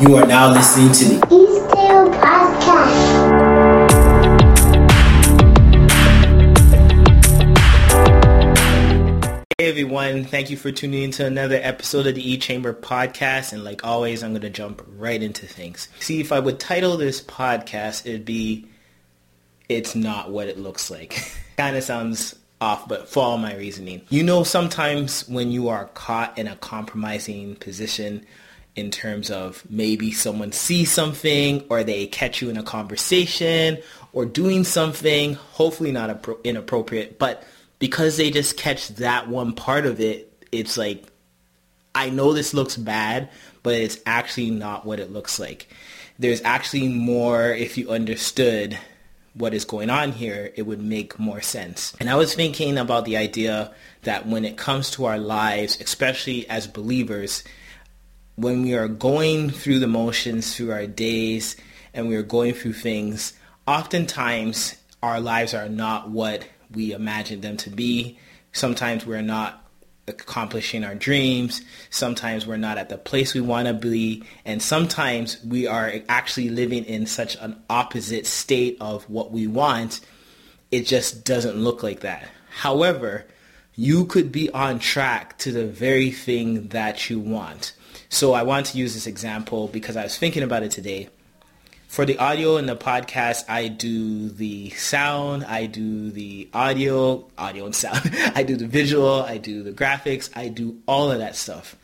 You are now listening to the Eastville Podcast. Hey everyone, thank you for tuning in to another episode of the E Chamber podcast. And like always, I'm going to jump right into things. See, if I would title this podcast, it'd be It's Not What It Looks Like. kind of sounds off, but follow my reasoning. You know, sometimes when you are caught in a compromising position in terms of maybe someone sees something or they catch you in a conversation or doing something, hopefully not inappropriate, but because they just catch that one part of it, it's like, I know this looks bad, but it's actually not what it looks like. There's actually more if you understood what is going on here, it would make more sense. And I was thinking about the idea that when it comes to our lives, especially as believers, when we are going through the motions through our days and we are going through things, oftentimes our lives are not what we imagine them to be. Sometimes we're not accomplishing our dreams. Sometimes we're not at the place we want to be. And sometimes we are actually living in such an opposite state of what we want. It just doesn't look like that. However, you could be on track to the very thing that you want. So I want to use this example because I was thinking about it today. For the audio and the podcast, I do the sound, I do the audio, audio and sound. I do the visual, I do the graphics, I do all of that stuff.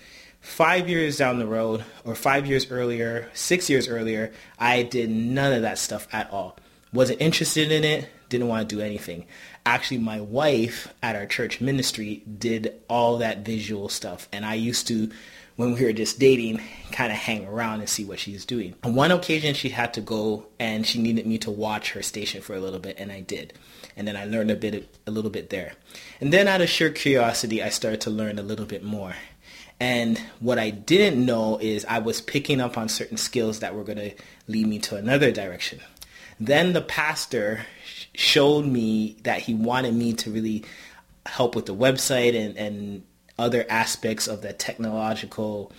Five years down the road, or five years earlier, six years earlier, I did none of that stuff at all. Wasn't interested in it, didn't want to do anything. Actually, my wife at our church ministry did all that visual stuff, and I used to when we were just dating, kind of hang around and see what she's doing. On one occasion, she had to go and she needed me to watch her station for a little bit, and I did. And then I learned a bit, a little bit there. And then out of sheer curiosity, I started to learn a little bit more. And what I didn't know is I was picking up on certain skills that were going to lead me to another direction. Then the pastor showed me that he wanted me to really help with the website and, and other aspects of the technological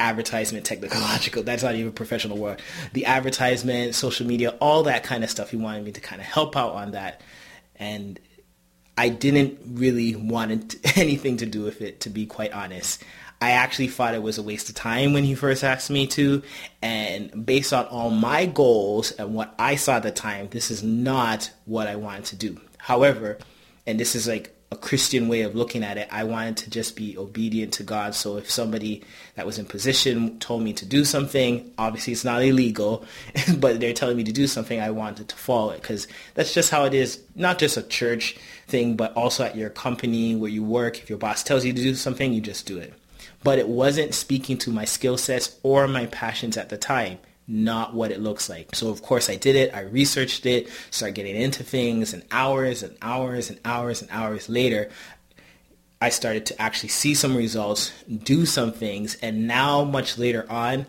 advertisement technological that's not even a professional word the advertisement social media all that kind of stuff. He wanted me to kind of help out on that. And i didn't really want anything to do with it to be quite honest. I actually thought it was a waste of time when he first asked me to. And based on all my goals and what i saw at the time this is not what i wanted to do. However and this is like a Christian way of looking at it. I wanted to just be obedient to God. So if somebody that was in position told me to do something, obviously it's not illegal, but they're telling me to do something, I wanted to follow it because that's just how it is. Not just a church thing, but also at your company where you work. If your boss tells you to do something, you just do it. But it wasn't speaking to my skill sets or my passions at the time not what it looks like. So of course I did it. I researched it, started getting into things and hours and hours and hours and hours later, I started to actually see some results, do some things, and now much later on,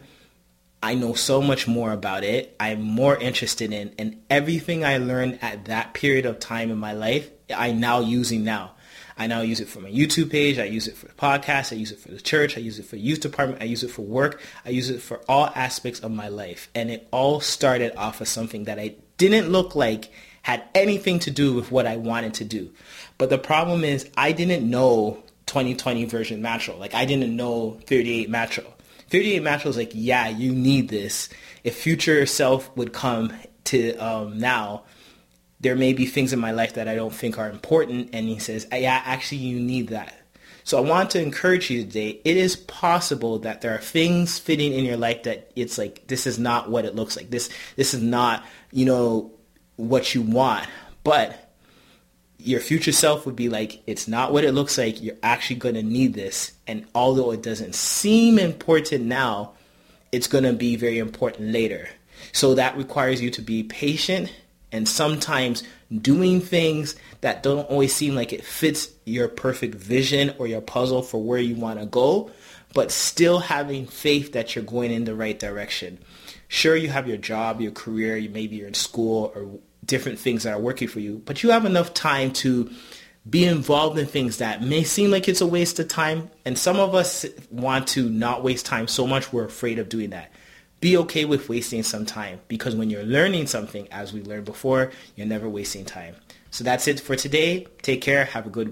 I know so much more about it. I'm more interested in and everything I learned at that period of time in my life, I'm now using now. I now use it for my YouTube page. I use it for the podcast. I use it for the church. I use it for youth department. I use it for work. I use it for all aspects of my life. And it all started off of something that I didn't look like had anything to do with what I wanted to do. But the problem is I didn't know 2020 version Matro. Like I didn't know 38 Matro. 38 Matro is like, yeah, you need this. If future self would come to um, now, there may be things in my life that I don't think are important. And he says, yeah, actually you need that. So I want to encourage you today. It is possible that there are things fitting in your life that it's like, this is not what it looks like. This, this is not, you know, what you want. But your future self would be like, it's not what it looks like. You're actually going to need this. And although it doesn't seem important now, it's going to be very important later. So that requires you to be patient and sometimes doing things that don't always seem like it fits your perfect vision or your puzzle for where you want to go, but still having faith that you're going in the right direction. Sure, you have your job, your career, you maybe you're in school or different things that are working for you, but you have enough time to be involved in things that may seem like it's a waste of time. And some of us want to not waste time so much we're afraid of doing that. Be okay with wasting some time because when you're learning something, as we learned before, you're never wasting time. So that's it for today. Take care. Have a good week.